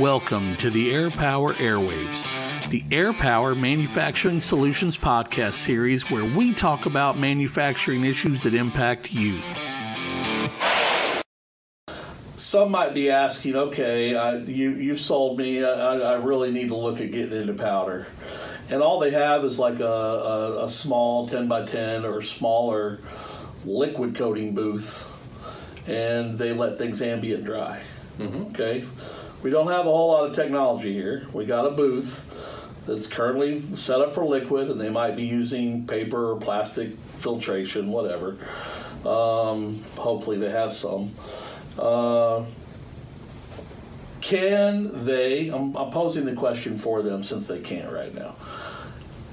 Welcome to the Air Power Airwaves, the Air Power Manufacturing Solutions podcast series where we talk about manufacturing issues that impact you. Some might be asking, okay, I, you, you've sold me, uh, I, I really need to look at getting into powder. And all they have is like a, a, a small 10 by 10 or smaller liquid coating booth, and they let things ambient dry. Mm-hmm. Okay? We don't have a whole lot of technology here. We got a booth that's currently set up for liquid, and they might be using paper or plastic filtration, whatever. Um, hopefully, they have some. Uh, can they? I'm, I'm posing the question for them since they can't right now.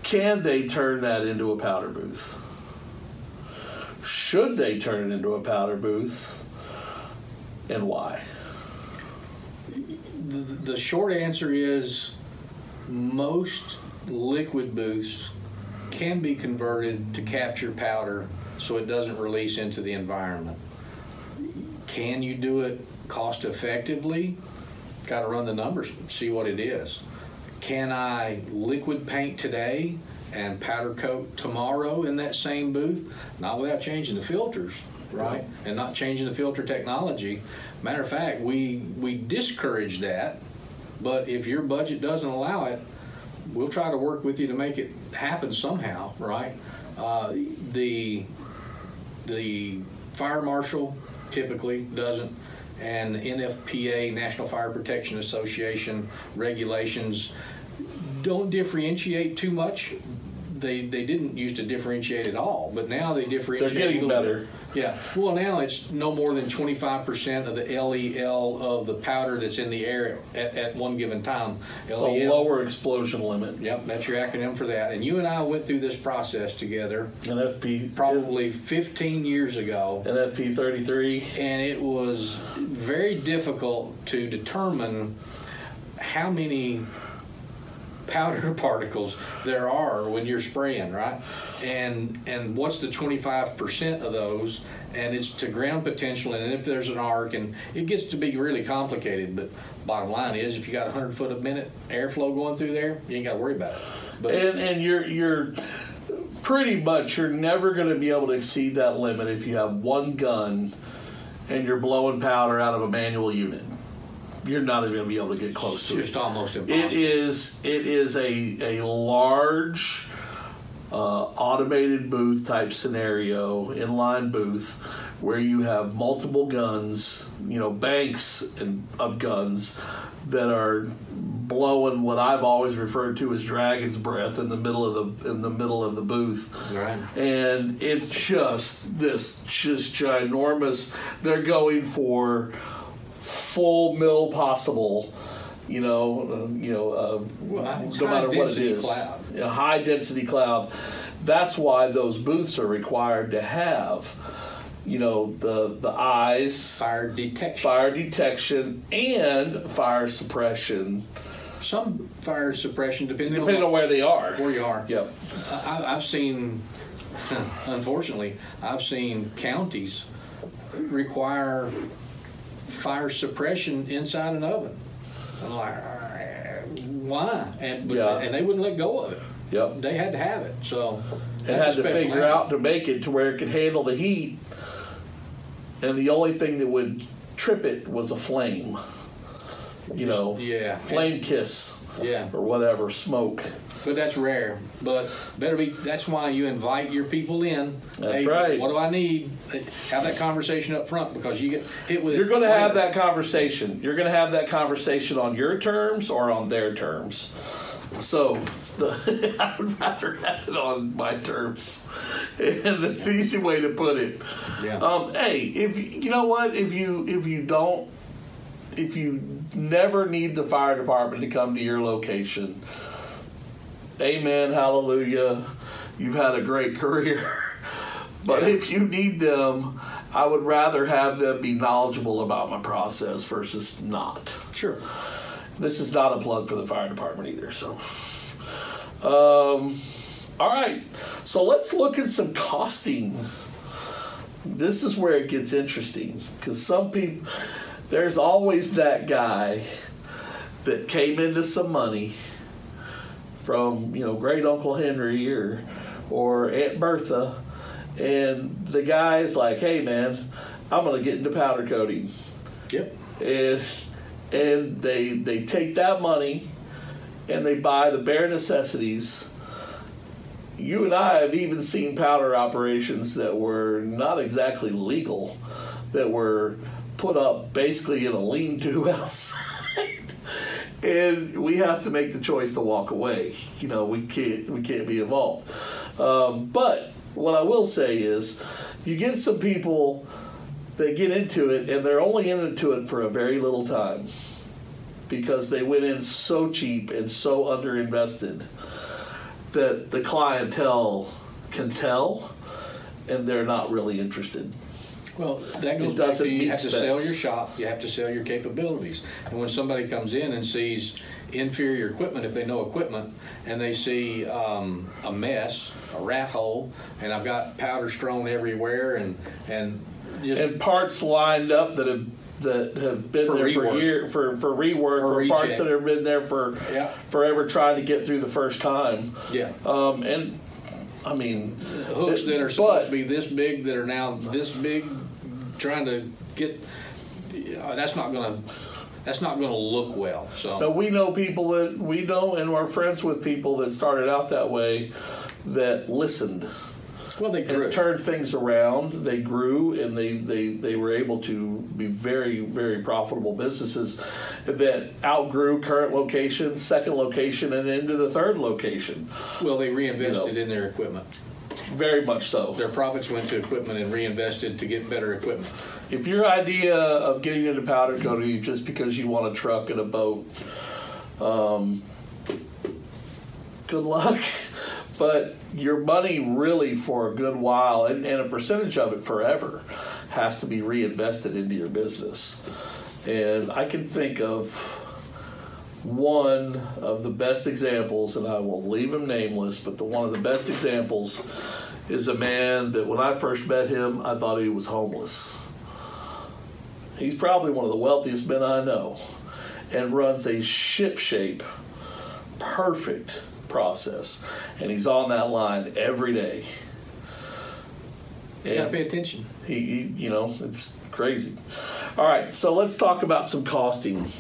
Can they turn that into a powder booth? Should they turn it into a powder booth? And why? The, short answer is most liquid booths can be converted to capture powder so it doesn't release into the environment. Can you do it cost effectively? Got to run the numbers, see what it is. Can I liquid paint today and powder coat tomorrow in that same booth? Not without changing the filters, right? And not changing the filter technology. Matter of fact, we we discourage that, but if your budget doesn't allow it, we'll try to work with you to make it happen somehow, right? Uh, the the fire marshal typically doesn't, and NFPA, National Fire Protection Association regulations don't differentiate too much. They, they didn't used to differentiate at all, but now they differentiate. They're getting better. bit. Yeah. Well, now it's no more than 25% of the LEL of the powder that's in the air at, at one given time. So LEL. lower explosion limit. Yep, that's your acronym for that. And you and I went through this process together NFP probably 15 years ago, NFP 33. and it was very difficult to determine how many powder particles there are when you're spraying, right? And and what's the 25% of those? And it's to ground potential, and if there's an arc, and it gets to be really complicated. But bottom line is, if you got 100 foot a minute airflow going through there, you ain't got to worry about it. But And and you're you're pretty much you're never going to be able to exceed that limit if you have one gun and you're blowing powder out of a manual unit. You're not even going to be able to get close it's to it. just almost impossible. It is it is a a large uh, automated booth type scenario, inline booth, where you have multiple guns, you know, banks and, of guns that are blowing what I've always referred to as dragon's breath in the middle of the in the middle of the booth Right. and it's just this just ginormous. They're going for full mill possible. You know, uh, you know, uh, Well, no matter what it is, cloud. a high density cloud. That's why those booths are required to have, you know, the the eyes, Fire detection. fire detection, and fire suppression, Some fire suppression, depending, depending on where they are. where you are. Yep. I, I've seen, unfortunately, I've seen counties require fire suppression inside an oven. I'm like, uh, why? And but, Yeah. and they wouldn't let go of it. Yep. They had to have it. So It had to figure animal. out to make it to where it could handle the heat, and the only thing that would trip it was a flame. You Just- know, yeah. flame kiss Yeah, or whatever, smoke. But that's rare. But better be. That's why you invite your people in. That's Hey, right. What do I need? Have that conversation up front because you get hit with. You're going to have that conversation. You're going to have that conversation on your terms or on their terms. So the, I would rather have it on my terms, and it's the easy way to put it. Yeah. Um, hey, if you know what, if you if you don't, if you never need the fire department to come to your location, amen, hallelujah, you've had a great career. But Yeah. if you need them, I would rather have them be knowledgeable about my process versus not. Sure. This is not a plug for the fire department either. So, um, all right. So let's look at some costing. This is where it gets interesting because some people, there's always that guy that came into some money from you know great uncle Henry or or Aunt Bertha, and the guy's like, "Hey man, I'm gonna get into powder coating," Yep. and and they they take that money and they buy the bare necessities. You and I have even seen powder operations that were not exactly legal, that were put up basically in a lean-to outside, and we have to make the choice to walk away. You know, we can't we can't be involved. Um, but what I will say is, you get some people that get into it, and they're only into it for a very little time because they went in so cheap and so underinvested that the clientele can tell and they're not really interested. Well, that goes back to you meet have to sell your shop, you have to sell your capabilities. And when somebody comes in and sees inferior equipment, if they know equipment, and they see um, a mess, a rat hole, and I've got powder strewn everywhere, and and just And parts lined up that have that have been For there for rework. year for for rework Or or, parts that have been there for Yeah. forever trying to get through the first time. yeah. Um, and I mean, hooks it- that are supposed but- to be this big that are now this big, trying to get. Uh, that's not gonna. That's not gonna look well. So. Now we know people that we know and we're friends with people that started out that way that listened well, they grew. and turned things around. They grew and they, they, they were able to be very, very profitable businesses that outgrew current location, second location, and into the third location. well, they reinvested You know. in their equipment. Very much so. Their profits went to equipment and reinvested to get better equipment. If your idea of getting into powder coating is just because you want a truck and a boat, um, good luck. But your money really for a good while, and, and a percentage of it forever, has to be reinvested into your business. And I can think of one of the best examples, and I will leave him nameless, but the one of the best examples is a man that when I first met him, I thought he was homeless. He's probably one of the wealthiest men I know and runs a shipshape, perfect process. And he's on that line every day. You got to pay attention. he, he, you know, it's crazy. All right, so let's talk about some costing.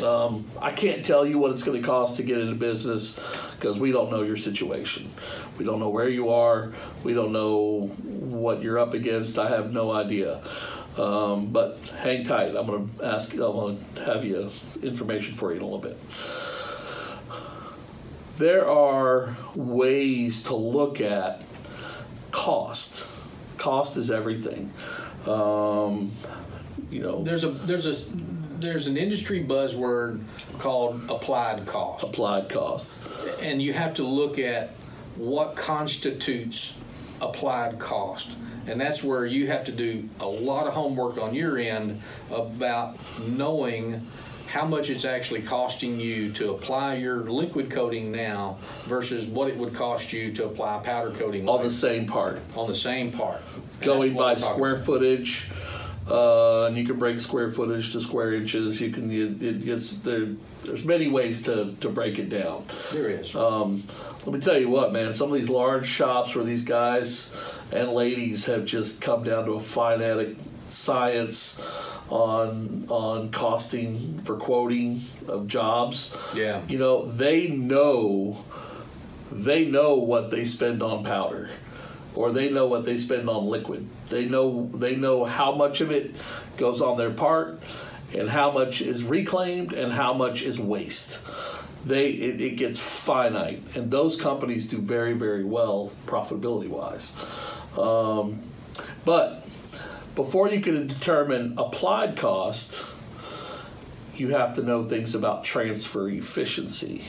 Um, I can't tell you what it's going to cost to get into business because we don't know your situation. We don't know where you are. We don't know what you're up against. I have no idea. Um, but hang tight. I'm going to ask. I'm going to have you information for you in a little bit. There are ways to look at cost. Cost is everything. Um, you know, There's a there's a there's an industry buzzword called applied cost, applied cost. and you have to look at what constitutes applied cost. And that's where you have to do a lot of homework on your end about knowing how much it's actually costing you to apply your liquid coating now versus what it would cost you to apply powder coating on later the same part, on the same part. And going by square footage. Uh, and you can break square footage to square inches. You can it, it gets there. There's many ways to, to break it down. There is. Um, let me tell you what, man. Some of these large shops where these guys and ladies have just come down to a finite science on on costing for quoting of jobs. Yeah. You know, they know they know what they spend on powder or they know what they spend on liquid. They know they know how much of it goes on their part and how much is reclaimed and how much is waste. They it, it gets finite, and those companies do very very well profitability wise. Um, but before you can determine applied cost, you have to know things about transfer efficiency.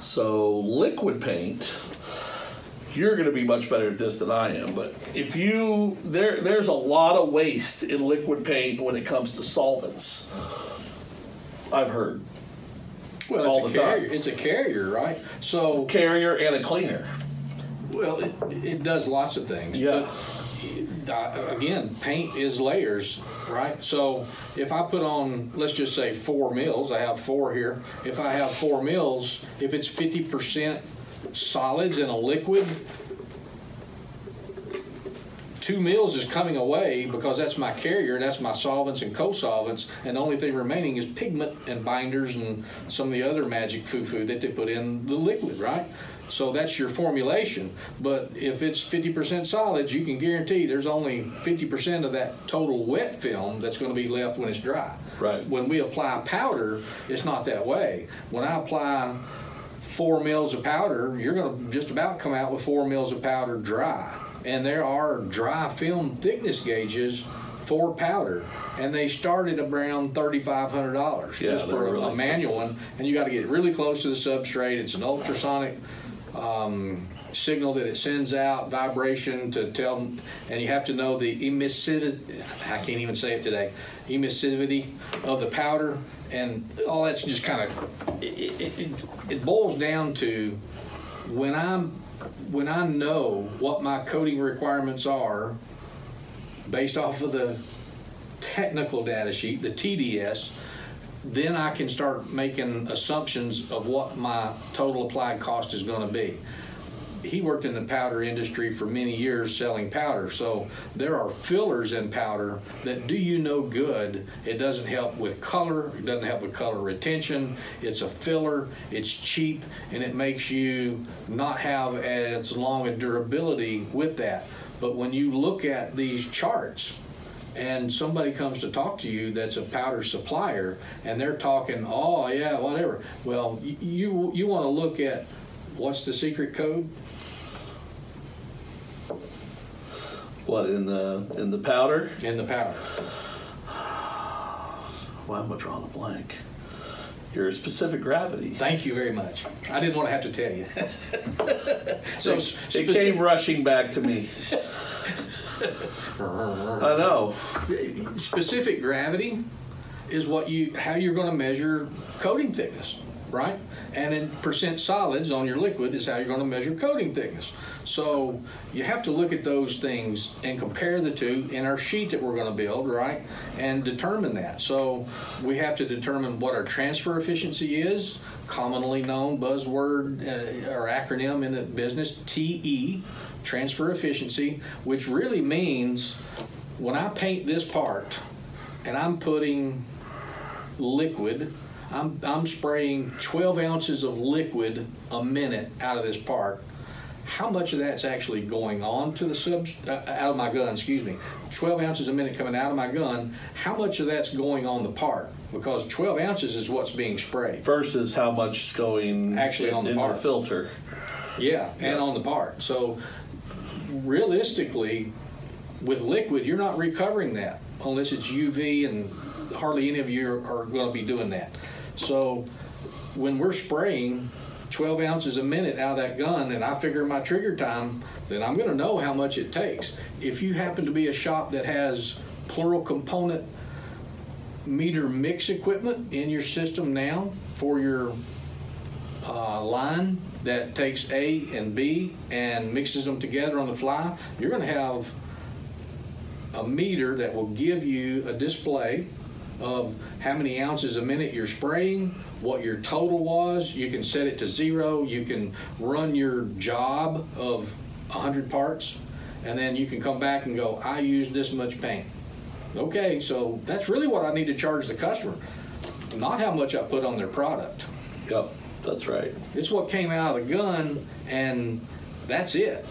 So liquid paint, you're going to be much better at this than I am. But if you there, there's a lot of waste in liquid paint when it comes to solvents. I've heard Well, it's a the time. carrier. It's a carrier, right? So, carrier and a cleaner. well, it, it does lots of things. Yeah. But again, paint is layers, right? So if I put on, let's just say four mils, I have four here. If I have four mils, if it's 50% solids in a liquid, two mils is coming away because that's my carrier, that's my solvents and co-solvents, and the only thing remaining is pigment and binders and some of the other magic foo-foo that they put in the liquid, right? So that's your formulation. But if it's 50% solids, you can guarantee there's only 50% of that total wet film that's going to be left when it's dry. Right. When we apply powder, it's not that way. When I apply four mils of powder, you're going to just about come out with four mils of powder dry. And there are dry film thickness gauges for powder, and they started around thirty-five hundred dollars Yeah, just for a, really a manual one. And you got to get really close to the substrate. It's an ultrasonic um, signal that it sends out, vibration to tell, and you have to know the emissivity. I can't even say it today. Emissivity of the powder, and all that's just kind of. It, it, it, boils down to when I'm when I know what my coding requirements are based off of the technical data sheet, the TDS, then I can start making assumptions of what my total applied cost is going to be. He worked in the powder industry for many years selling powder, so there are fillers in powder that do you no good. It doesn't help with color, it doesn't help with color retention. It's a filler, it's cheap, and it makes you not have as long a durability with that. But when you look at these charts, and somebody comes to talk to you that's a powder supplier and they're talking oh yeah whatever well you you want to look at what's the secret code What in the in the powder? in the powder Why am I drawing a blank? Your specific gravity. thank you very much i didn't want to have to tell you so it, speci- it came rushing back to me. I know. specific gravity is what you how you're going to measure coating thickness right? And in percent solids on your liquid is how you're going to measure coating thickness. So you have to look at those things and compare the two in our sheet that we're going to build right? And determine that. So we have to determine what our transfer efficiency is commonly known buzzword uh, or acronym in the business te transfer efficiency which really means when i paint this part and I'm putting liquid. I'm, I'm spraying 12 ounces of liquid a minute out of this part. How much of that's actually going on to the sub uh, out of my gun? Excuse me, 12 ounces a minute coming out of my gun. How much of that's going on the part? Because 12 ounces is what's being sprayed. Versus how much is going Actually on the in part. the filter. Yeah, and Yeah. on the part. So realistically, with liquid, you're not recovering that unless it's UV, and hardly any of you are, are going to be doing that. So when we're spraying 12 ounces a minute out of that gun, and I figure my trigger time, then I'm going to know how much it takes. If you happen to be a shop that has plural component meter mix equipment in your system now for your uh, line that takes A and B and mixes them together on the fly, you're going to have a meter that will give you a display of how many ounces a minute you're spraying, what your total was. You can set it to zero. You can run your job of 100 parts, and then you can come back and go, I used this much paint. Okay, so that's really what I need to charge the customer, not how much I put on their product. Yep, that's right. It's what came out of the gun, and that's it.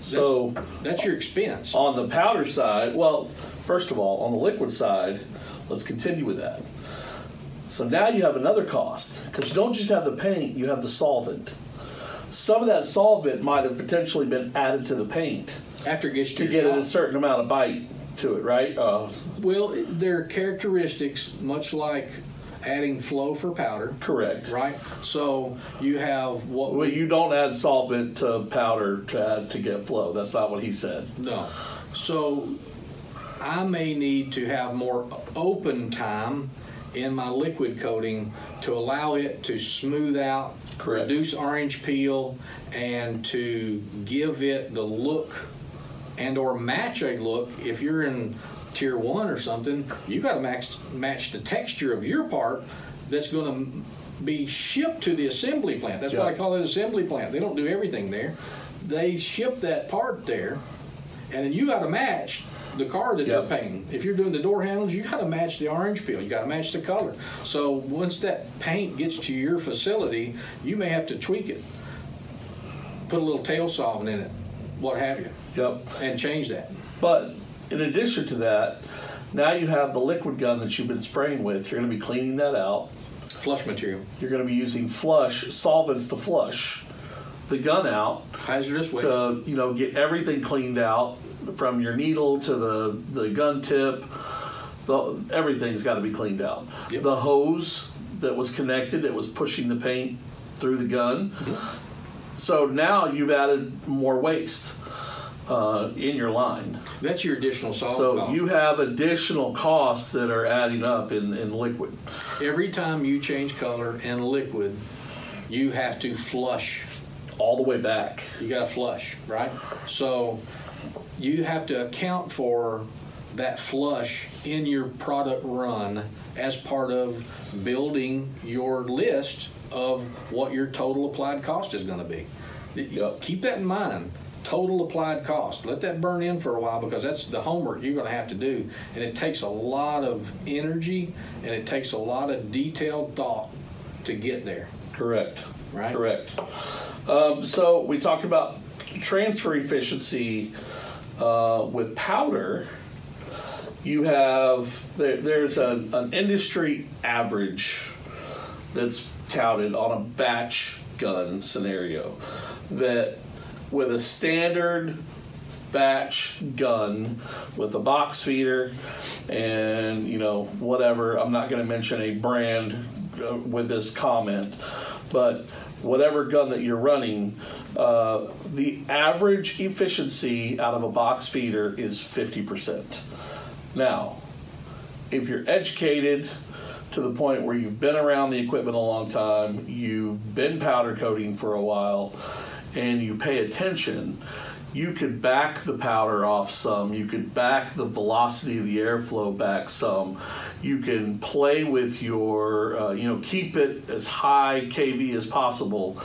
So That's your expense. on the powder side, well, first of all, on the liquid side, let's continue with that. So now you have another cost because you don't just have the paint, you have the solvent. Some of that solvent might have potentially been added to the paint After it gets to, to get shop. a certain amount of bite to it, right? Uh, Well, there are characteristics, much like adding flow for powder, correct. right? So you have what Well, we you don't add solvent to powder to add to get flow. That's not what he said. no. So I may need to have more open time in my liquid coating to allow it to smooth out, Correct. reduce orange peel, and to give it the look and or match a look. If you're in tier one or something, you got to match match the texture of your part that's going to be shipped to the assembly plant. That's why I call it assembly plant. They don't do everything there. They ship that part there, and then you got to match the car that Yep. they're painting. If you're doing the door handles, you got to match the orange peel. You got to match the color. So once that paint gets to your facility, you may have to tweak it, put a little tail solvent in it, what have you, Yep. and change that. But in addition to that, now you have the liquid gun that you've been spraying with. You're going to be cleaning that out. Flush material, You're going to be using flush solvents to flush the gun out hazardous waste. to you know get everything cleaned out from your needle to the the gun tip. The, everything's got to be cleaned out. Yep. The hose that was connected that was pushing the paint through the gun. So now you've added more waste uh, in your line. That's your additional solvent. So cost. you have additional costs that are adding up in, in liquid. every time you change color and liquid, you have to flush all the way back. You got to flush, right? So you have to account for that flush in your product run as part of building your list of what your total applied cost is going to be. Yep. Keep that in mind. Total applied cost. Let that burn in for a while because that's the homework you're going to have to do. And it takes a lot of energy and it takes a lot of detailed thought to get there. Correct. Right. Correct. Um, so we talked about transfer efficiency uh, with powder. You have there, there's an industry average that's touted on a batch gun scenario that with a standard batch gun with a box feeder and you know whatever i'm not going to mention a brand uh, with this comment but whatever gun that you're running uh, the average efficiency out of a box feeder is 50% now if you're educated to the point where you've been around the equipment a long time, you've been powder coating for a while, and you pay attention, you could back the powder off some. You could back the velocity of the airflow back some. You can play with your, uh, you know, keep it as high kV as possible.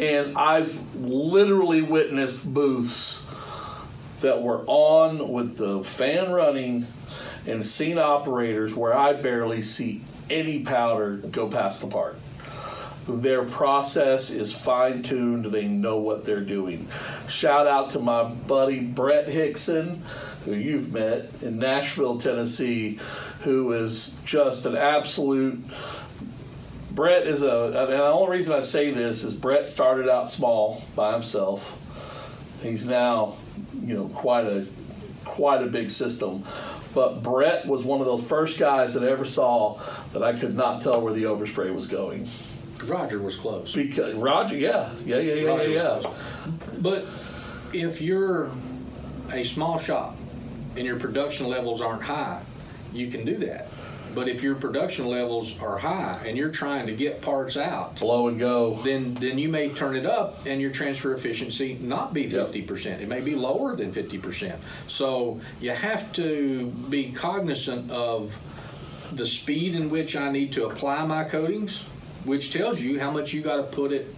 And I've literally witnessed booths that were on with the fan running and seen operators where I barely see any powder go past the part. Their process is fine tuned. They know what they're doing. Shout out to my buddy Brett Hickson, who you've met in Nashville, Tennessee, who is just an absolute. Brett is a, and the only reason I say this is Brett started out small by himself. He's now, you know, quite a quite a big system. But Brett was one of those first guys that I ever saw that I could not tell where the overspray was going. Roger was close. Because Roger, yeah, yeah, yeah, yeah, Roger yeah, yeah. But if you're a small shop and your production levels aren't high, you can do that. But if your production levels are high and you're trying to get parts out, Blow and go. then then you may turn it up and your transfer efficiency not be Yep. 50%. It may be lower than 50%. So you have to be cognizant of the speed in which I need to apply my coatings, which tells you how much you got to put it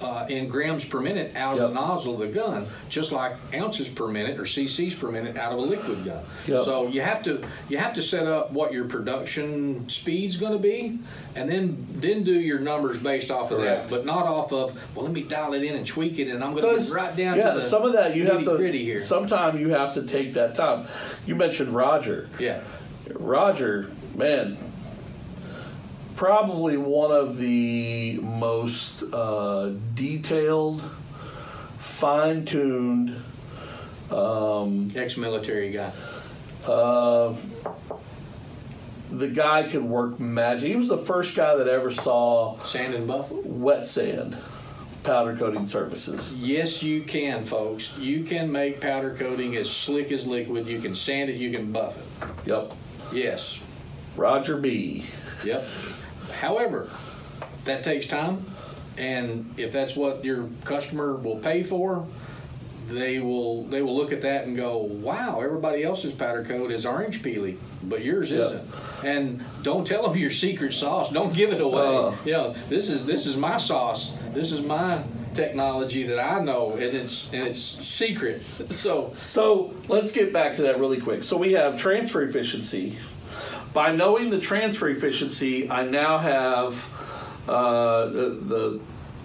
uh, in grams per minute out of the nozzle of the gun, just like ounces per minute or cc's per minute out of a liquid gun. Yep. So you have to you have to set up what your production speed's going to be, and then then do your numbers based off of Correct. that, but not off of well, let me dial it in and tweak it, and I'm going to get right down yeah, to the some of that you have to. here. Sometime you have to take that time. You mentioned Roger. yeah, Roger, man, probably one of the most uh, detailed, fine-tuned. Um, ex-military guy. uh, the guy could work magic. He was the first guy that ever saw Sand and buff. wet sand powder coating surfaces. Yes, you can, folks. You can make powder coating as slick as liquid. You can sand it. You can buff it. Yep, Yes. Roger B. Yep. However, that takes time, and if that's what your customer will pay for, they will they will look at that and go, "Wow, everybody else's powder coat is orange peely, but yours Yeah. isn't." And don't tell them your secret sauce. Don't give it away. Uh. you know, this is this is my sauce. This is my technology that I know, and it's and it's secret. So So let's get back to that really quick. So we have transfer efficiency. By knowing the transfer efficiency, I now have uh, the, the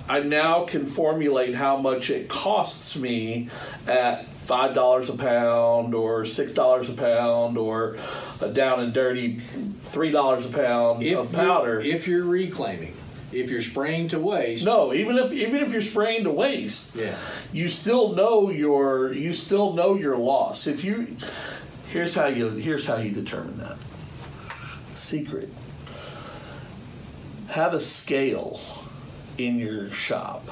I now can formulate how much it costs me at five dollars a pound or six dollars a pound or a down and dirty three dollars a pound if of powder. you're, if you're reclaiming, if you're spraying to waste, no, even if even if you're spraying to waste, yeah, you still know your you still know your loss. If you here's how you here's how you determine that. Secret. Have a scale in your shop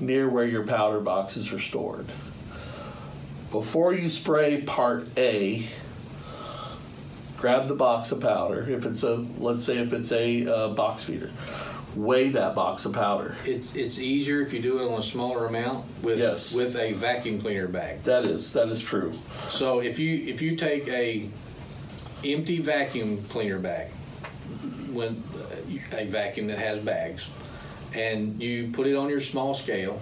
near where your powder boxes are stored. Before you spray part A, grab the box of powder. If it's a let's say if it's a uh, box feeder, weigh that box of powder. it's it's easier if you do it on a smaller amount with Yes. with a vacuum cleaner bag. That is that is true. So if you if you take a empty vacuum cleaner bag, when uh, a vacuum that has bags, and you put it on your small scale,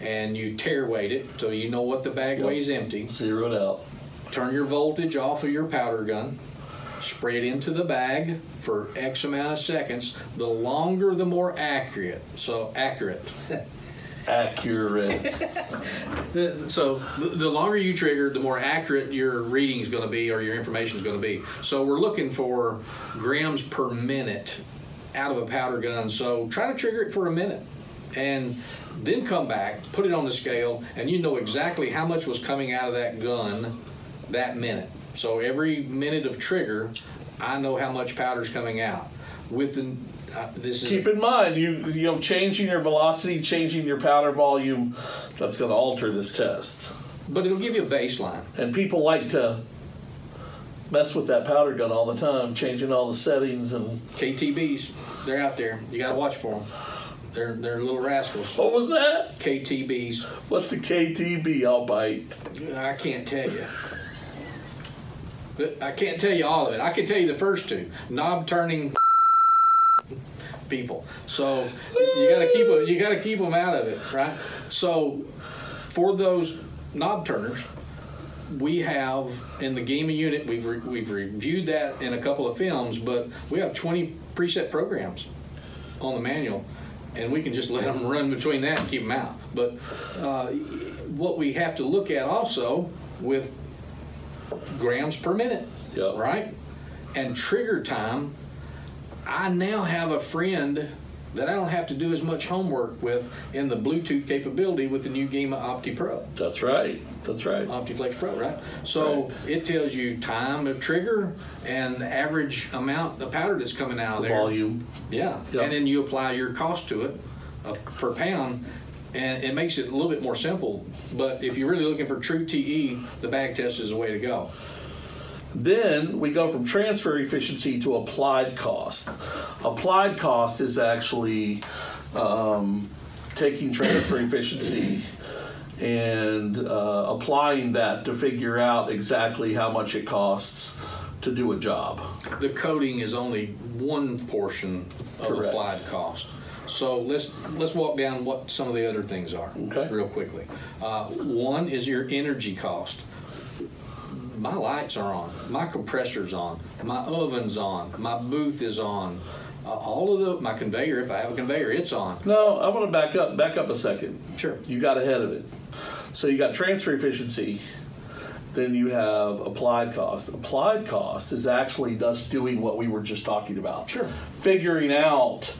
and you tare weight it so you know what the bag Yep. weighs empty. Zero it out. Turn your voltage off of your powder gun. Spray it into the bag for X amount of seconds. The longer, the more accurate. So accurate. Accurate. So the longer you trigger, the more accurate your reading is going to be or your information is going to be. So we're looking for grams per minute out of a powder gun. So try to trigger it for a minute and then come back, put it on the scale, and you know exactly how much was coming out of that gun that minute. So every minute of trigger, I know how much powder's coming out. With the uh, this is Keep in mind, you you know, changing your velocity, changing your powder volume, that's going to alter this test. but it'll give you a baseline. And people like to mess with that powder gun all the time, changing all the settings and KTBs, they're out there. You got to watch for them. They're they're little rascals. what was that? KTBs. What's a KTB? I'll bite. I can't tell you. But I can't tell you all of it. I can tell you the first two. Knob turning people. So you got to keep 'em- you got to keep them out of it, right? So for those knob turners, we have in the GEMA unit we've re- we've reviewed that in a couple of films, but we have 20 preset programs on the manual, and we can just let them run between that and keep them out. But uh, what we have to look at also with grams per minute, Yep. right? And trigger time. I now have a friend that I don't have to do as much homework with in the Bluetooth capability with the new GEMA Opti Pro. That's right. That's right. OptiFlex Pro, right? So it tells you time of trigger and the average amount of powder that's coming out of The there. volume. Yeah. Yeah. And then you apply your cost to it uh, per pound, and it makes it a little bit more simple. But if you're really looking for true TE, the bag test is the way to go. Then we go from transfer efficiency to applied cost. Applied cost is actually um, taking transfer efficiency and uh, applying that to figure out exactly how much it costs to do a job. The coating is only one portion of Correct. applied cost. So let's let's walk down what some of the other things are Okay. real quickly. Uh, one is your energy cost. My lights are on, my compressor's on, my oven's on, my booth is on. Uh, all of the my conveyor, if I have a conveyor, it's on. No, I want to back up. Back up a second. Sure. You got ahead of it. So you got transfer efficiency. Then you have applied cost. Applied cost is actually us doing what we were just talking about. Sure. Figuring out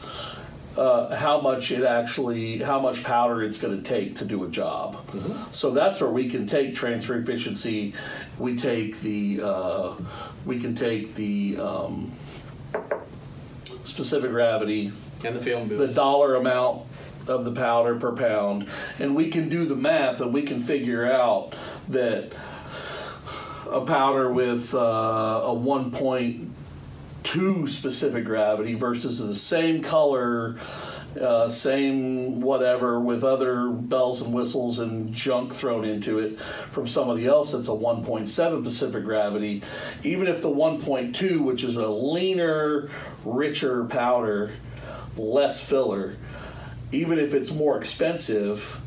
uh, how much it actually, how much powder it's going to take to do a job. So that's where we can take transfer efficiency. We take the, uh, we can take the um, specific gravity, And the film the dollar amount of the powder per pound, and we can do the math and we can figure out that a powder with uh, a 1.2 specific gravity versus the same color uh, same whatever with other bells and whistles and junk thrown into it from somebody else that's a 1.7 specific gravity, even if the 1.2, which is a leaner, richer powder, less filler, even if it's more expensive,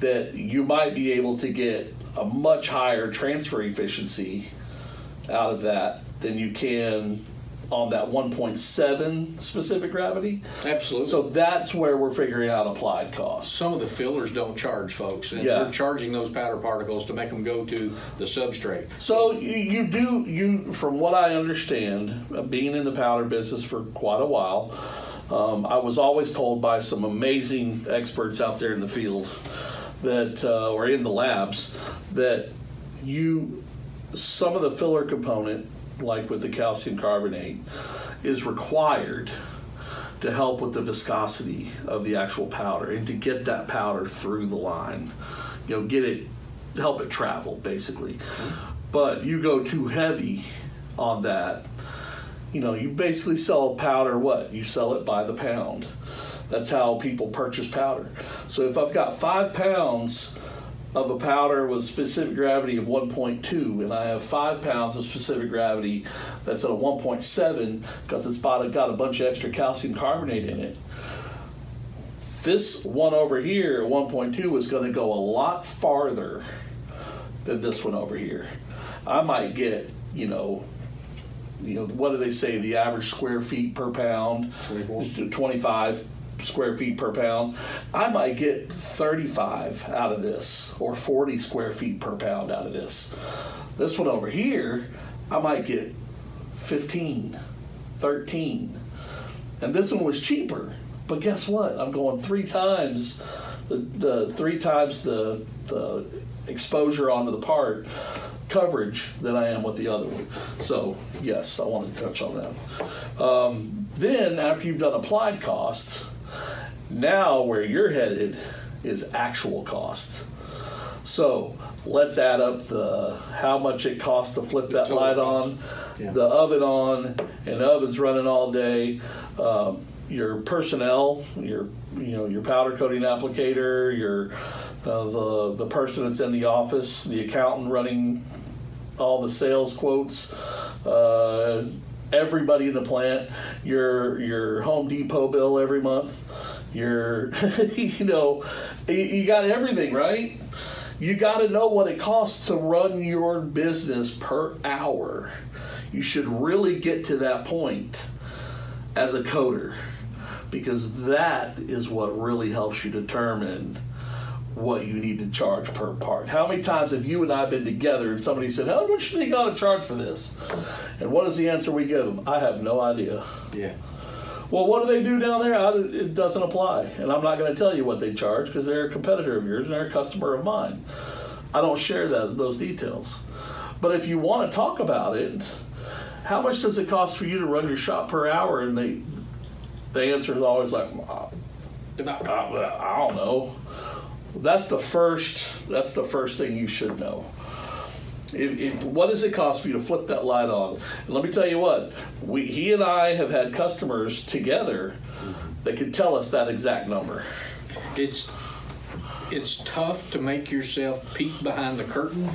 that you might be able to get a much higher transfer efficiency out of that than you can on that 1.7 specific gravity. Absolutely. So that's where we're figuring out applied costs. Some of the fillers don't charge folks, and Yeah. we're charging those powder particles to make them go to the substrate. So you, you do you from what I understand, uh, being in the powder business for quite a while, um, I was always told by some amazing experts out there in the field that uh, or in the labs that you some of the filler component, like with the calcium carbonate, is required to help with the viscosity of the actual powder and to get that powder through the line. You know, get it, help it travel basically. But you go too heavy on that, you know, you basically sell powder what? You sell it by the pound. That's how people purchase powder. So if I've got five pounds of a powder with specific gravity of 1.2 and I have five pounds of specific gravity that's at a 1.7 because it's got a bunch of extra calcium carbonate in it. This one over here, 1.2, is going to go a lot farther than this one over here. I might get, you know, you know, what do they say? The average square feet per pound, 24. is 25 square feet per pound. I might get 35 out of this, or 40 square feet per pound out of this. This one over here, I might get 15, 13. And this one was cheaper. But guess what? I'm going three times the, the three times the the exposure onto the part coverage than I am with the other one. So yes, I wanted to touch on that. Um, then after you've done applied costs, now where you're headed is actual cost. So let's add up the how much it costs to flip that light on, Yeah. the oven on, and the oven's running all day. Um, your personnel, your you know your powder coating applicator, your uh, the the person that's in the office, the accountant running all the sales quotes, uh, everybody in the plant, your your Home Depot bill every month, your you know you, got everything right. You got to know what it costs to run your business per hour. You should really get to that point as a coder because that is what really helps you determine what you need to charge per part. How many times have you and I been together and somebody said, How much do you got to charge for this? And what is the answer we give them? I have no idea. Yeah. Well, what do they do down there? I, it doesn't apply. And I'm not going to tell you what they charge because they're a competitor of yours and they're a customer of mine. I don't share that, those details. But if you want to talk about it, how much does it cost for you to run your shop per hour? And they, the answer is always like, "Uh, I, I don't know. That's the first. That's the first thing you should know. If, if, what does it cost for you to flip that light on? And let me tell you what, we, he and I have had customers together that could tell us that exact number. It's it's tough to make yourself peek behind the curtain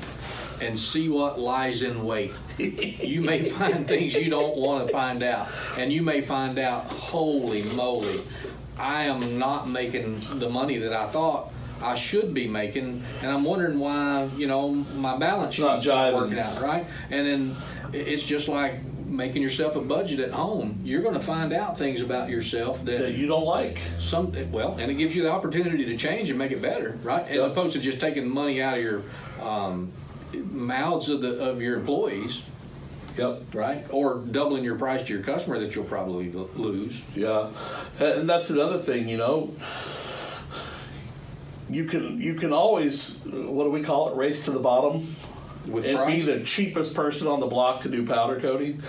and see what lies in wait. you may find things you don't want to find out, and you may find out, holy moly, I am not making the money that I thought I should be making, and I'm wondering why you know my balance It's not sheet's not jiving. working out right. And then it's just like making yourself a budget at home. You're going to find out things about yourself that you don't like. some well, and it gives you the opportunity to change and make it better, right? As Yep. opposed to just taking money out of your um, mouths of the of your employees, Yep. right? Or doubling your price to your customer that you'll probably lose. Yeah, and that's another thing. You know, you can you can always what do we call it? Race to the bottom With and price, be the cheapest person on the block to do powder coating,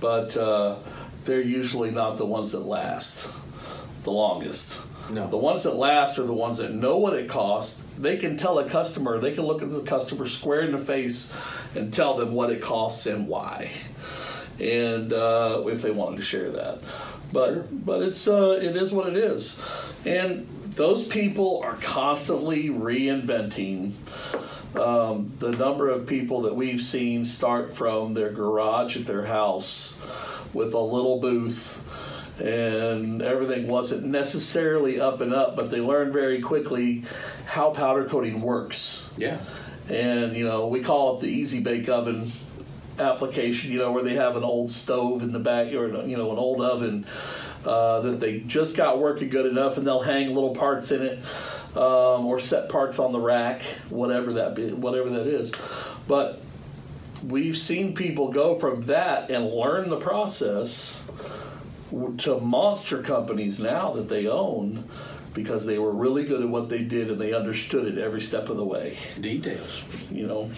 but uh, they're usually not the ones that last the longest. No. The ones that last are the ones that know what it costs. They can tell a customer, they can look at the customer square in the face and tell them what it costs and why. And uh, if they wanted to share that. But Sure. but it's uh, it is what it is, and those people are constantly reinventing. Um, the number of people that we've seen start from their garage at their house with a little booth and everything wasn't necessarily up and up, but they learned very quickly how powder coating works. Yeah. And, you know, we call it the easy bake oven application, you know, where they have an old stove in the back or, you know, an old oven uh, that they just got working good enough and they'll hang little parts in it um, or set parts on the rack, whatever that be, whatever that is. But we've seen people go from that and learn the process to monster companies now that they own because they were really good at what they did and they understood it every step of the way Details. you know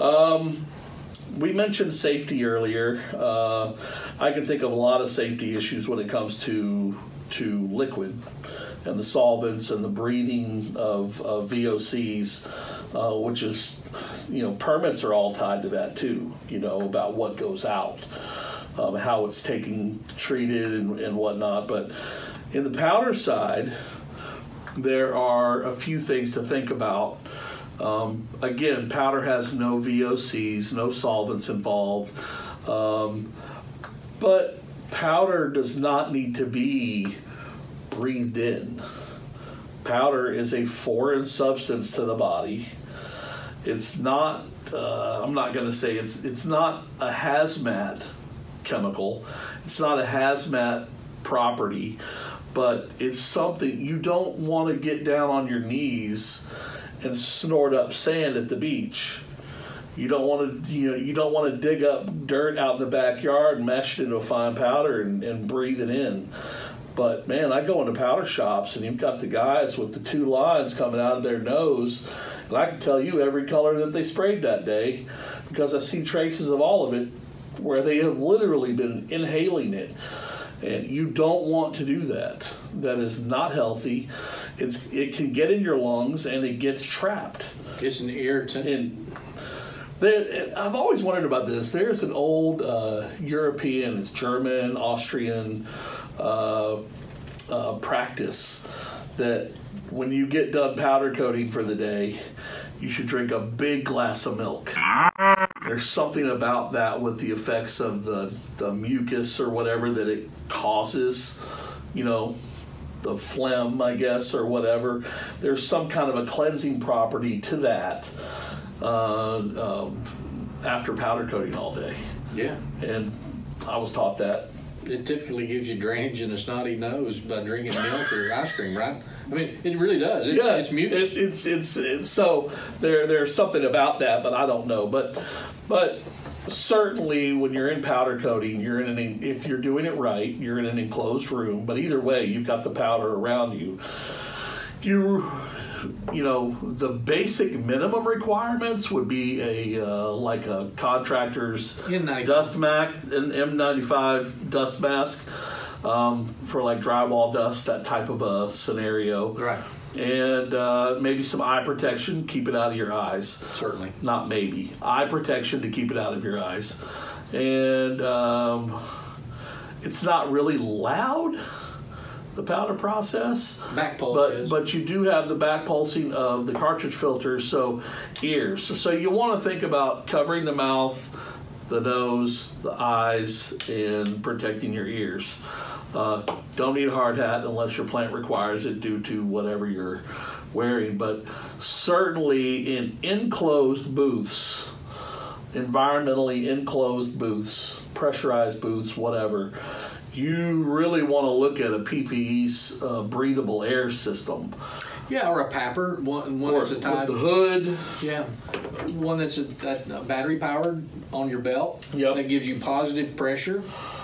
um, we mentioned safety earlier uh, i can think of a lot of safety issues when it comes to to liquid and the solvents and the breathing of, of vocs uh, which is you know permits are all tied to that too you know about what goes out um, how it's taken treated and, and whatnot but in the powder side there are a few things to think about. Um, again, powder has no VOCs, no solvents involved, um, but powder does not need to be breathed in. Powder is a foreign substance to the body. It's not. Uh, I'm not going to say it's. It's not a hazmat chemical. It's not a hazmat property, but it's something you don't want to get down on your knees and snort up sand at the beach. You don't want to, you know, you don't want to dig up dirt out in the backyard and mash it into a fine powder and, and breathe it in. But man, I go into powder shops and you've got the guys with the two lines coming out of their nose, and I can tell you every color that they sprayed that day because I see traces of all of it where they have literally been inhaling it. And you don't want to do that. That is not healthy. It's it can get in your lungs and it gets trapped. It's an irritant. And there, I've always wondered about this. There's an old uh, European, it's German, Austrian uh, uh, practice that when you get done powder coating for the day, you should drink a big glass of milk. There's something about that with the effects of the, the mucus or whatever that it causes, you know, the phlegm, I guess, or whatever. There's some kind of a cleansing property to that uh, um, after powder coating all day. yeah. And I was taught that. It typically gives you drainage in a snotty nose by drinking milk or ice cream, right? I mean, it really does. It's, yeah, it's mucus. It, it's, it's it's so there there's something about that, but I don't know. But but certainly when you're in powder coating, you're in an if you're doing it right, you're in an enclosed room. But either way, you've got the powder around you. You you know the basic minimum requirements would be a uh, like a contractor's N95. dust mask an M95 dust mask um, for like drywall dust that type of a scenario right. and uh, maybe some eye protection keep it out of your eyes Certainly. not maybe eye protection to keep it out of your eyes and um, it's not really loud the powder process. Back pulse but is. but you do have the back pulsing of the cartridge filters so ears. So you want to think about covering the mouth the nose the eyes and protecting your ears. Uh, don't need a hard hat unless your plant requires it due to whatever you're wearing but certainly in enclosed booths environmentally enclosed booths pressurized booths whatever you really want to look at a PPE's uh, breathable air system. yeah, or a PAPR, one, one Or that's a with the hood. Yeah, one that's a, that, uh, battery powered on your belt. Yep. That gives you positive pressure,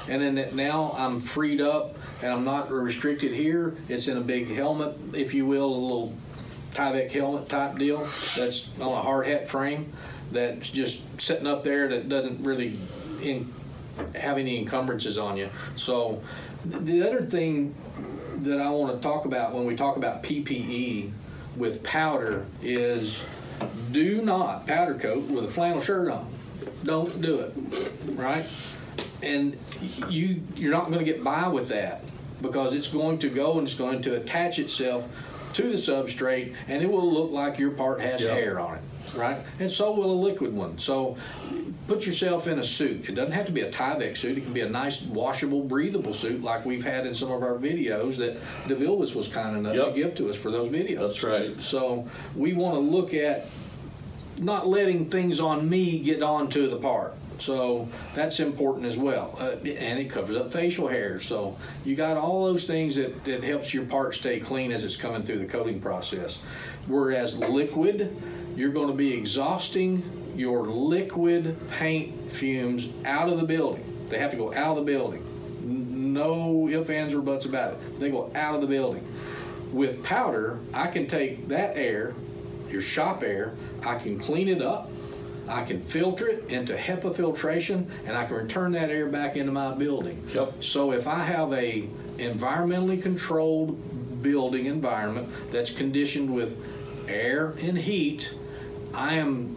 and then that now I'm freed up and I'm not restricted here. It's in a big helmet, if you will, a little Tyvek helmet type deal. That's on a hard hat frame. That's just sitting up there that doesn't really in, have any encumbrances on you. So the other thing that I want to talk about when we talk about PPE with powder is do not powder coat with a flannel shirt on. Don't do it, right? and you you're not going to get by with that because it's going to go and it's going to attach itself to the substrate and it will look like your part has Yep. hair on it right and so will a liquid one so put yourself in a suit it doesn't have to be a Tyvek suit it can be a nice washable breathable suit like we've had in some of our videos that DeVilbiss was kind enough Yep. to give to us for those videos That's right. so we want to look at not letting things on me get onto the part. So that's important as well. Uh, and it covers up facial hair. So you got all those things that, that helps your part stay clean as it's coming through the coating process. Whereas liquid, you're going to be exhausting your liquid paint fumes out of the building. They have to go out of the building. No ifs, ands, or buts about it. They go out of the building. With powder, I can take that air, your shop air, I can clean it up, I can filter it into HEPA filtration, and I can return that air back into my building. Yep. So if I have a environmentally controlled building environment that's conditioned with air and heat, I am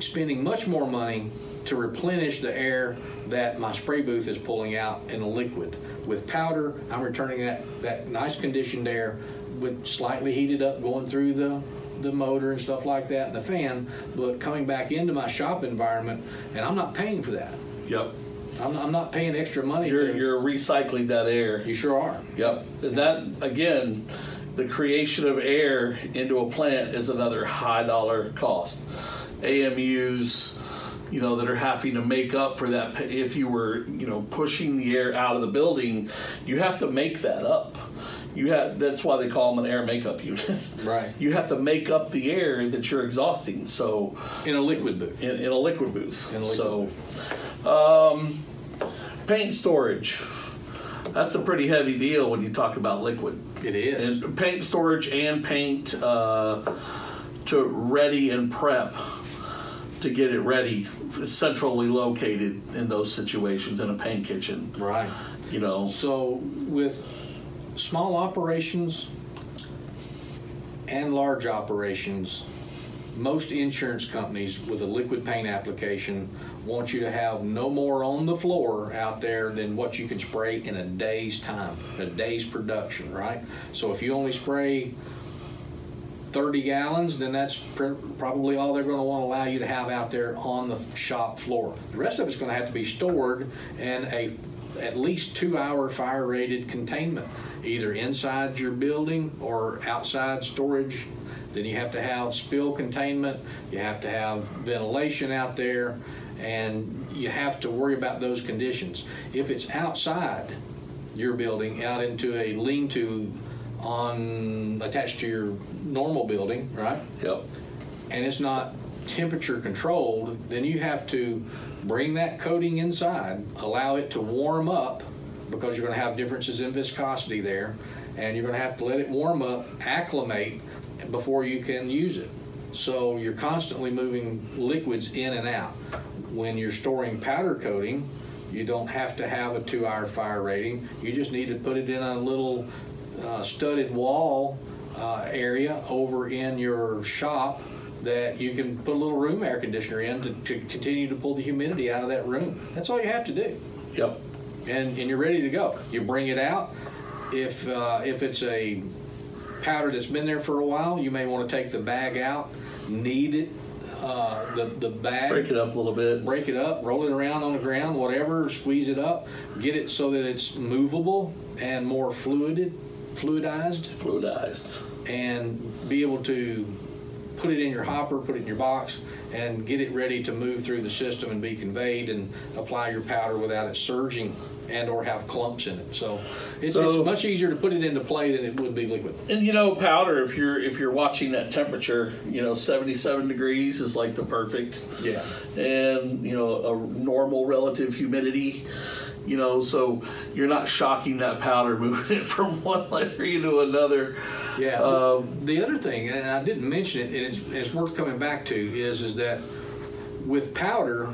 spending much more money to replenish the air that my spray booth is pulling out in a liquid. With powder, I'm returning that, that nice conditioned air with slightly heated up going through the, the motor and stuff like that and the fan, but coming back into my shop environment, and I'm not paying for that. Yep. I'm, I'm not paying extra money. You're to, you're recycling that air. you sure are. Yep. That again, the creation of air into a plant is another high dollar cost. AMUs, you know, that are having to make up for that. If you were, you know, pushing the air out of the building, you have to make that up. You have. That's why they call them an air makeup unit. Right. You have to make up the air that you're exhausting. So In a liquid booth. in, in a liquid booth. In a liquid so, um, paint storage. That's a pretty heavy deal when you talk about liquid. It is. And paint storage and paint uh, to ready and prep to get it ready, centrally located in those situations in a paint kitchen. right. You know, So with small operations and large operations, most insurance companies with a liquid paint application want you to have no more on the floor out there than what you can spray in a day's time, a day's production, right? So if you only spray 30 gallons, then that's pr- probably all they're going to want to allow you to have out there on the shop floor. The rest of it's going to have to be stored in a at least two hour fire rated containment, either inside your building or outside storage. Then you have to have spill containment, you have to have ventilation out there, and you have to worry about those conditions. If it's outside your building, out into a lean to on attached to your normal building, right? yep, And it's not temperature controlled, then you have to bring that coating inside, allow it to warm up because you're going to have differences in viscosity there, and you're going to have to let it warm up, acclimate before you can use it. So you're constantly moving liquids in and out. When you're storing powder coating, you don't have to have a two hour fire rating. You just need to put it in a little uh, studded wall uh, area over in your shop that you can put a little room air conditioner in to, to continue to pull the humidity out of that room. That's all you have to do yep, and, and you're ready to go. You bring it out. If uh, if it's a powder that's been there for a while, you may want to take the bag out, knead it, uh, the the bag, break it up a little bit. break it up, roll it around on the ground, whatever, squeeze it up, get it so that it's movable and more fluided, fluidized Fluidized. and be able to put it in your hopper, put it in your box, and get it ready to move through the system and be conveyed and apply your powder without it surging and or have clumps in it. So it's, So- it's much easier to put it into play than it would be liquid. And you know, powder. If you're if you're watching that temperature, you know, 77 degrees is like the perfect. Yeah. and you know a normal relative humidity you know so you're not shocking that powder moving it from one area to another Yeah. Um, the other thing, and I didn't mention it, and it's, it's worth coming back to, is is that with powder,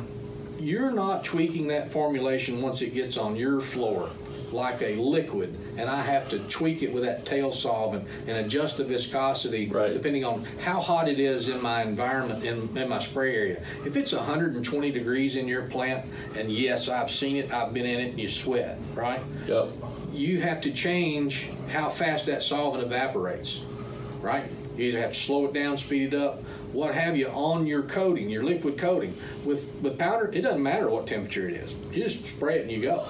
you're not tweaking that formulation once it gets on your floor. like a liquid, and I have to tweak it with that tail solvent and adjust the viscosity Right. depending on how hot it is in my environment, in, in my spray area. If it's 120 degrees in your plant, and yes, I've seen it, I've been in it, and you sweat, right? Yep. you have to change how fast that solvent evaporates, right? You either have to slow it down, speed it up, what have you, on your coating, your liquid coating. With with powder, it doesn't matter what temperature it is. You just spray it and you go.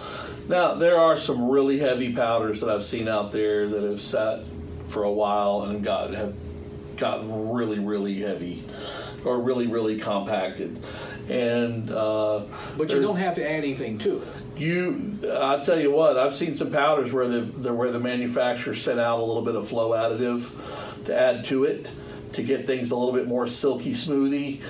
Now there are some really heavy powders that I've seen out there that have sat for a while and got have gotten really really heavy or really really compacted, and uh, But you don't have to add anything to it. You, I tell you what, I've seen some powders where the, the where the manufacturer sent out a little bit of flow additive to add to it to get things a little bit more silky smoothy.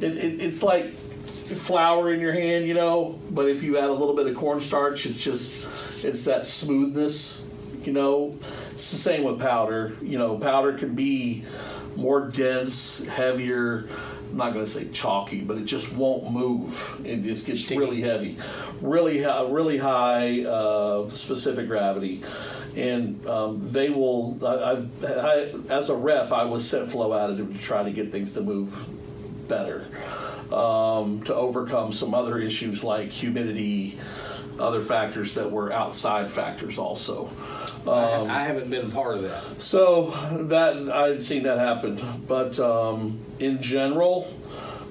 It, it, it's like flour in your hand, you know. But if you add a little bit of cornstarch, it's just it's that smoothness, you know. It's the same with powder. You know, powder can be more dense, heavier. I'm not going to say chalky, but it just won't move. It just gets really heavy, really, really high uh, specific gravity, and um, they will. I, I, as a rep, I was sent flow additive to try to get things to move better, um, to overcome some other issues like humidity, other factors that were outside factors also. Um, I, I haven't been part of that. So that I'd seen that happen, but um, in general,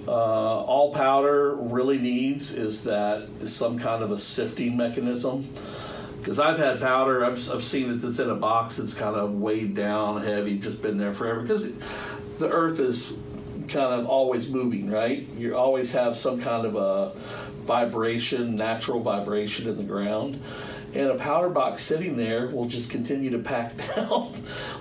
uh, all powder really needs is that some kind of a sifting mechanism. Because I've had powder, I've, I've seen it that's in a box that's kind of weighed down, heavy, just been there forever. Because the earth is kind of always moving, right? You always have some kind of a vibration, natural vibration in the ground. And a powder box sitting there will just continue to pack down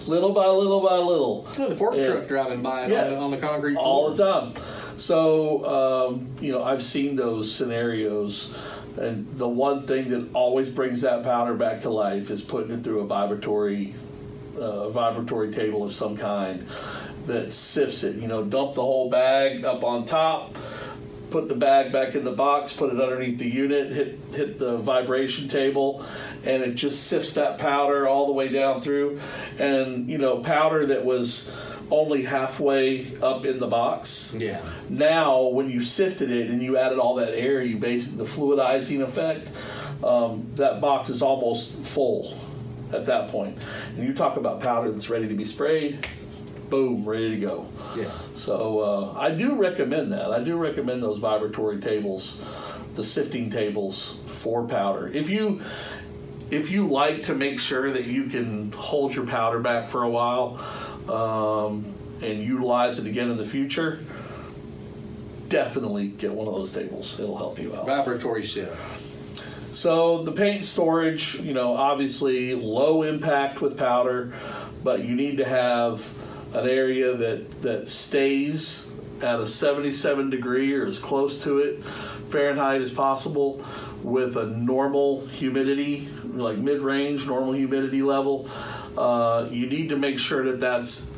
little by little by little. The fork Yeah. truck driving by Yeah. on, the, on the concrete floor. all the time. So, um, you know, I've seen those scenarios. And the one thing that always brings that powder back to life is putting it through a vibratory, uh, vibratory table of some kind that sifts it. You know, dump the whole bag up on top, put the bag back in the box, put it underneath the unit, hit hit the vibration table, and it just sifts that powder all the way down through. And you know, powder that was only halfway up in the box. Yeah. Now, when you sifted it and you added all that air, you basically the fluidizing effect. Um, that box is almost full at that point. And you talk about powder that's ready to be sprayed. Boom, ready to go. Yeah. So uh, I do recommend that. I do recommend those vibratory tables, the sifting tables for powder. If you if you like to make sure that you can hold your powder back for a while um, and utilize it again in the future, definitely get one of those tables. It'll help you out. Vibratory sieve. So the paint storage, you know, obviously low impact with powder, but you need to have an area that that stays at a 77 degree or as close to it Fahrenheit as possible with a normal humidity, like mid-range normal humidity level. Uh, you need to make sure that that's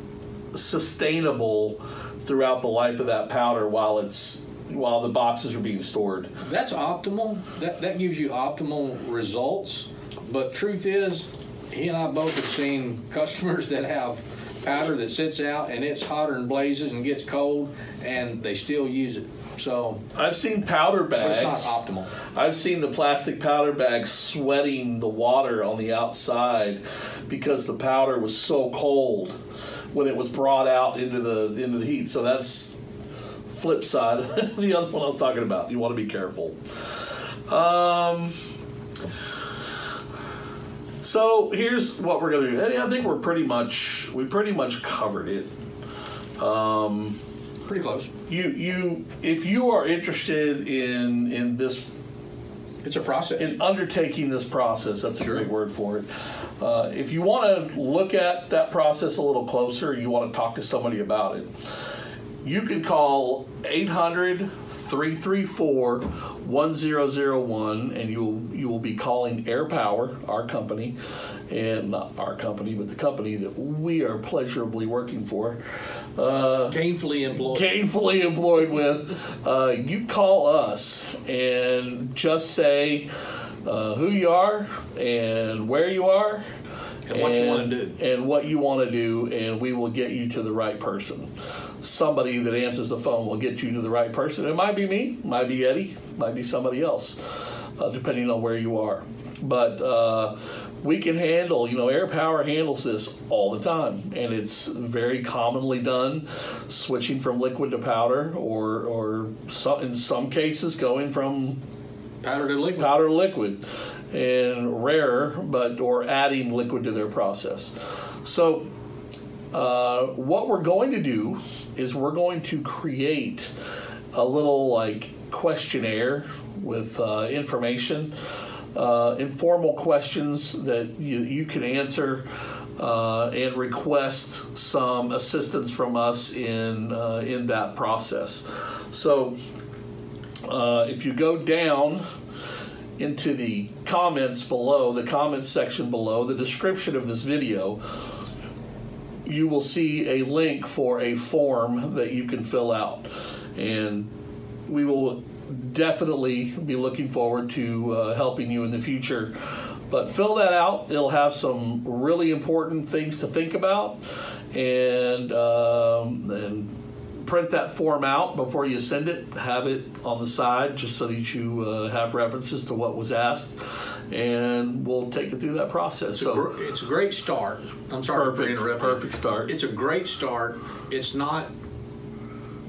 sustainable throughout the life of that powder while it's while the boxes are being stored. That's optimal. That that gives you optimal results. But truth is, he and I both have seen customers that have powder that sits out and it's hotter and blazes and gets cold, and they still use it. So I've seen powder bags. it's not optimal. I've seen the plastic powder bags sweating the water on the outside because the powder was so cold when it was brought out into the into the heat. So that's flip side the other one I was talking about. You want to be careful. Um, so here's what we're gonna do. Eddie, I think we're pretty much we pretty much covered it. Pretty close. You you if you are interested in in this It's a process. in undertaking this process, that's Sure. a great word for it. Uh, if you want to look at that process a little closer, you want to talk to somebody about it, you can call 800 334 1001 and you will you will be calling Air Power, our company, and not our company, but the company that we are pleasurably working for. Uh, Gainfully employed. gainfully employed with, uh, you call us and just say, uh, who you are and where you are. And what you wanna do. And what you want to do, and we will get you to the right person. Somebody that answers the phone will get you to the right person. It might be me, might be Eddie, might be somebody else, uh, depending on where you are. But uh, we can handle, you know, Air Power handles this all the time, and it's very commonly done, switching from liquid to powder, or or so, in some cases going from Powder to liquid. powder to liquid, and rare, but or adding liquid to their process. So, uh, what we're going to do is we're going to create a little like questionnaire with uh, information, uh, informal questions that you, you can answer. Uh, and request some assistance from us in uh, in that process. So, uh, if you go down into the comments below, the comments section below, the description of this video, you will see a link for a form that you can fill out. And we will definitely be looking forward to uh, helping you in the future. But fill that out. It'll have some really important things to think about. And, um, and print that form out before you send it. Have it on the side just so that you uh, have references to what was asked, and we'll take it through that process. It's, a So gr- it's a great start. I'm sorry for perfect, interrupting. perfect start. It's a great start. It's not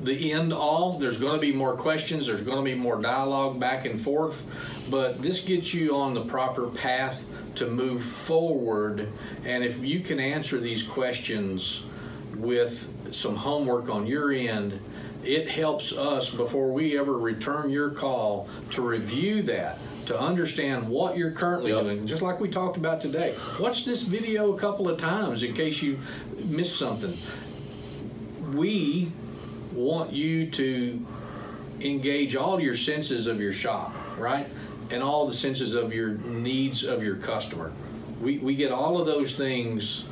the end all. There's going to be more questions. There's going to be more dialogue back and forth, but this gets you on the proper path to move forward. And if you can answer these questions with some homework on your end, it helps us before we ever return your call to review that. To understand what you're currently Yep. doing, just like we talked about today. Watch this video a couple of times in case you missed something we want you to engage all your senses of your shop, right? And all the senses of your needs of your customer. We, we get all of those things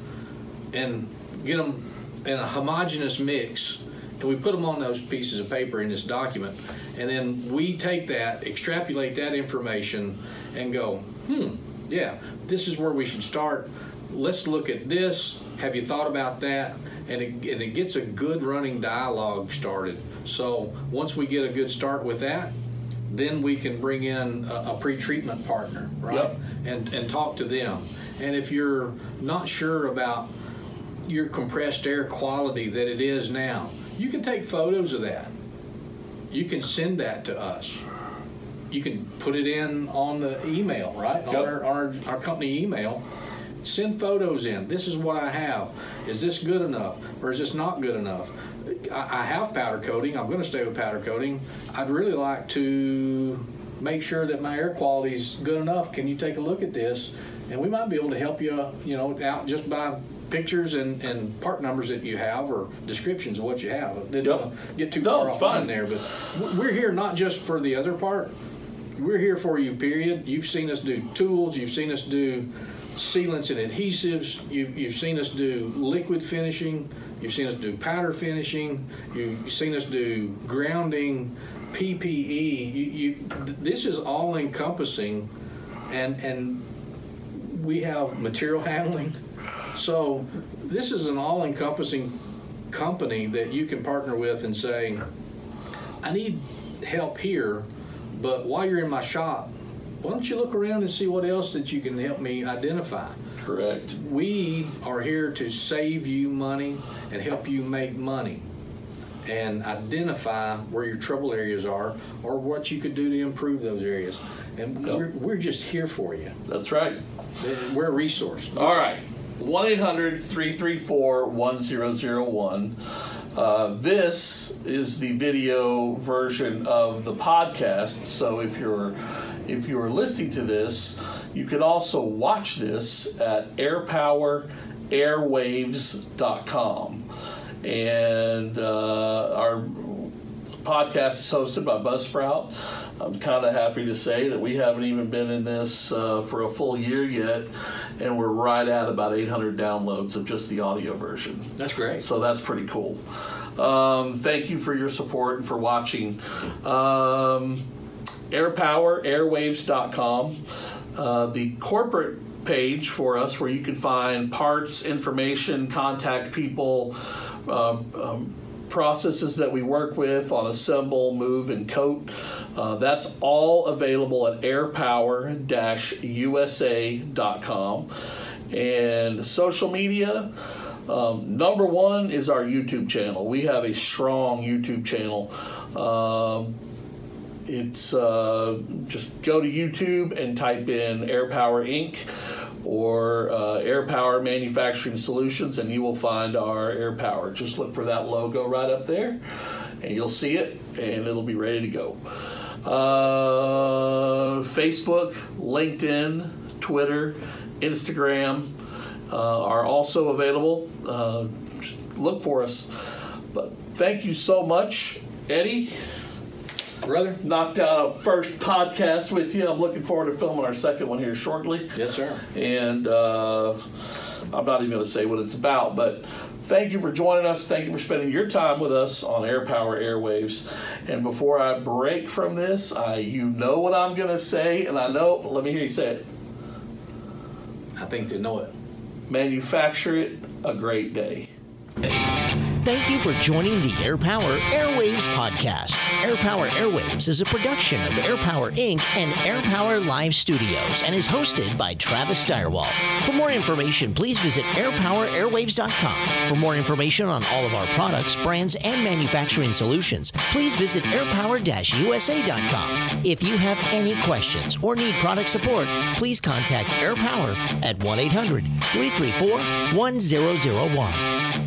and get them in a homogeneous mix and we put them on those pieces of paper in this document and then we take that extrapolate that information and go hmm yeah this is where we should start. Let's look at this. Have you thought about that? And it, and it gets a good running dialogue started. So once we get a good start with that then we can bring in a, a pre-treatment partner right? Yep. and and talk to them. And if you're not sure about your compressed air quality that it is now. You can take photos of that. You can send that to us. You can put it in on the email, right? On Yep. our, our, our company email. Send photos in. This is what I have. Is this good enough or is this not good enough? I, I have powder coating. I'm going to stay with powder coating. I'd really like to make sure that my air quality is good enough. Can you take a look at this? And we might be able to help you, you know, out just by pictures and, and part numbers that you have or descriptions of what you have. Didn't Yep. get too far off on there, but we're here not just for the other part. We're here for you, period. You've seen us do tools. You've seen us do sealants and adhesives. You, you've seen us do liquid finishing. You've seen us do powder finishing. You've seen us do grounding, PPE. You, you, this is all encompassing, and and we have material handling. So this is an all encompassing company that you can partner with and say, I need help here, but while you're in my shop, why don't you look around and see what else that you can help me identify? Correct. We are here to save you money and help you make money and identify where your trouble areas are or what you could do to improve those areas. And Yep. we're, we're just here for you. That's right. We're a resource. All right. 1 800 334 1001. Uh, This is the video version of the podcast. So if you're if you're listening to this, you can also watch this at airpowerairwaves.com. And uh, our podcast is hosted by Buzzsprout. I'm kind of happy to say that we haven't even been in this uh, for a full year yet, and we're right at about 800 downloads of just the audio version. That's great. So that's pretty cool. Um, thank you for your support and for watching. Um, AirPower, airwaves.com. uh, the corporate page for us where you can find parts, information, contact people, um, um, processes that we work with on assemble, move, and coat. Uh, that's all available at airpower-usa.com. And social media, um, number one is our YouTube channel. We have a strong YouTube channel. Um, it's uh, just go to YouTube and type in Air Power Inc. or uh, Air Power Manufacturing Solutions, and you will find our Air Power. Just look for that logo right up there, and you'll see it, and it'll be ready to go. Uh, Facebook, LinkedIn, Twitter, Instagram uh, are also available. Uh, look for us. But thank you so much, Eddie Brother? knocked out a first podcast with you. I'm looking forward to filming our second one here shortly. Yes, sir. And uh, I'm not even going to say what it's about, but thank you for joining us. Thank you for spending your time with us on Air Power Airwaves. And before I break from this, I, you know what I'm going to say, and I know, let me hear you say it. I think they know it. Manufacture it a great day. Thank you for joining the Air Power Airwaves podcast. Air Power Airwaves is a production of Air Power Inc. and Air Power Live Studios and is hosted by Travis Steyerwalt. For more information, please visit airpowerairwaves.com. For more information on all of our products, brands, and manufacturing solutions, please visit airpower-usa.com. If you have any questions or need product support, please contact Air Power at 1 800 334 1001.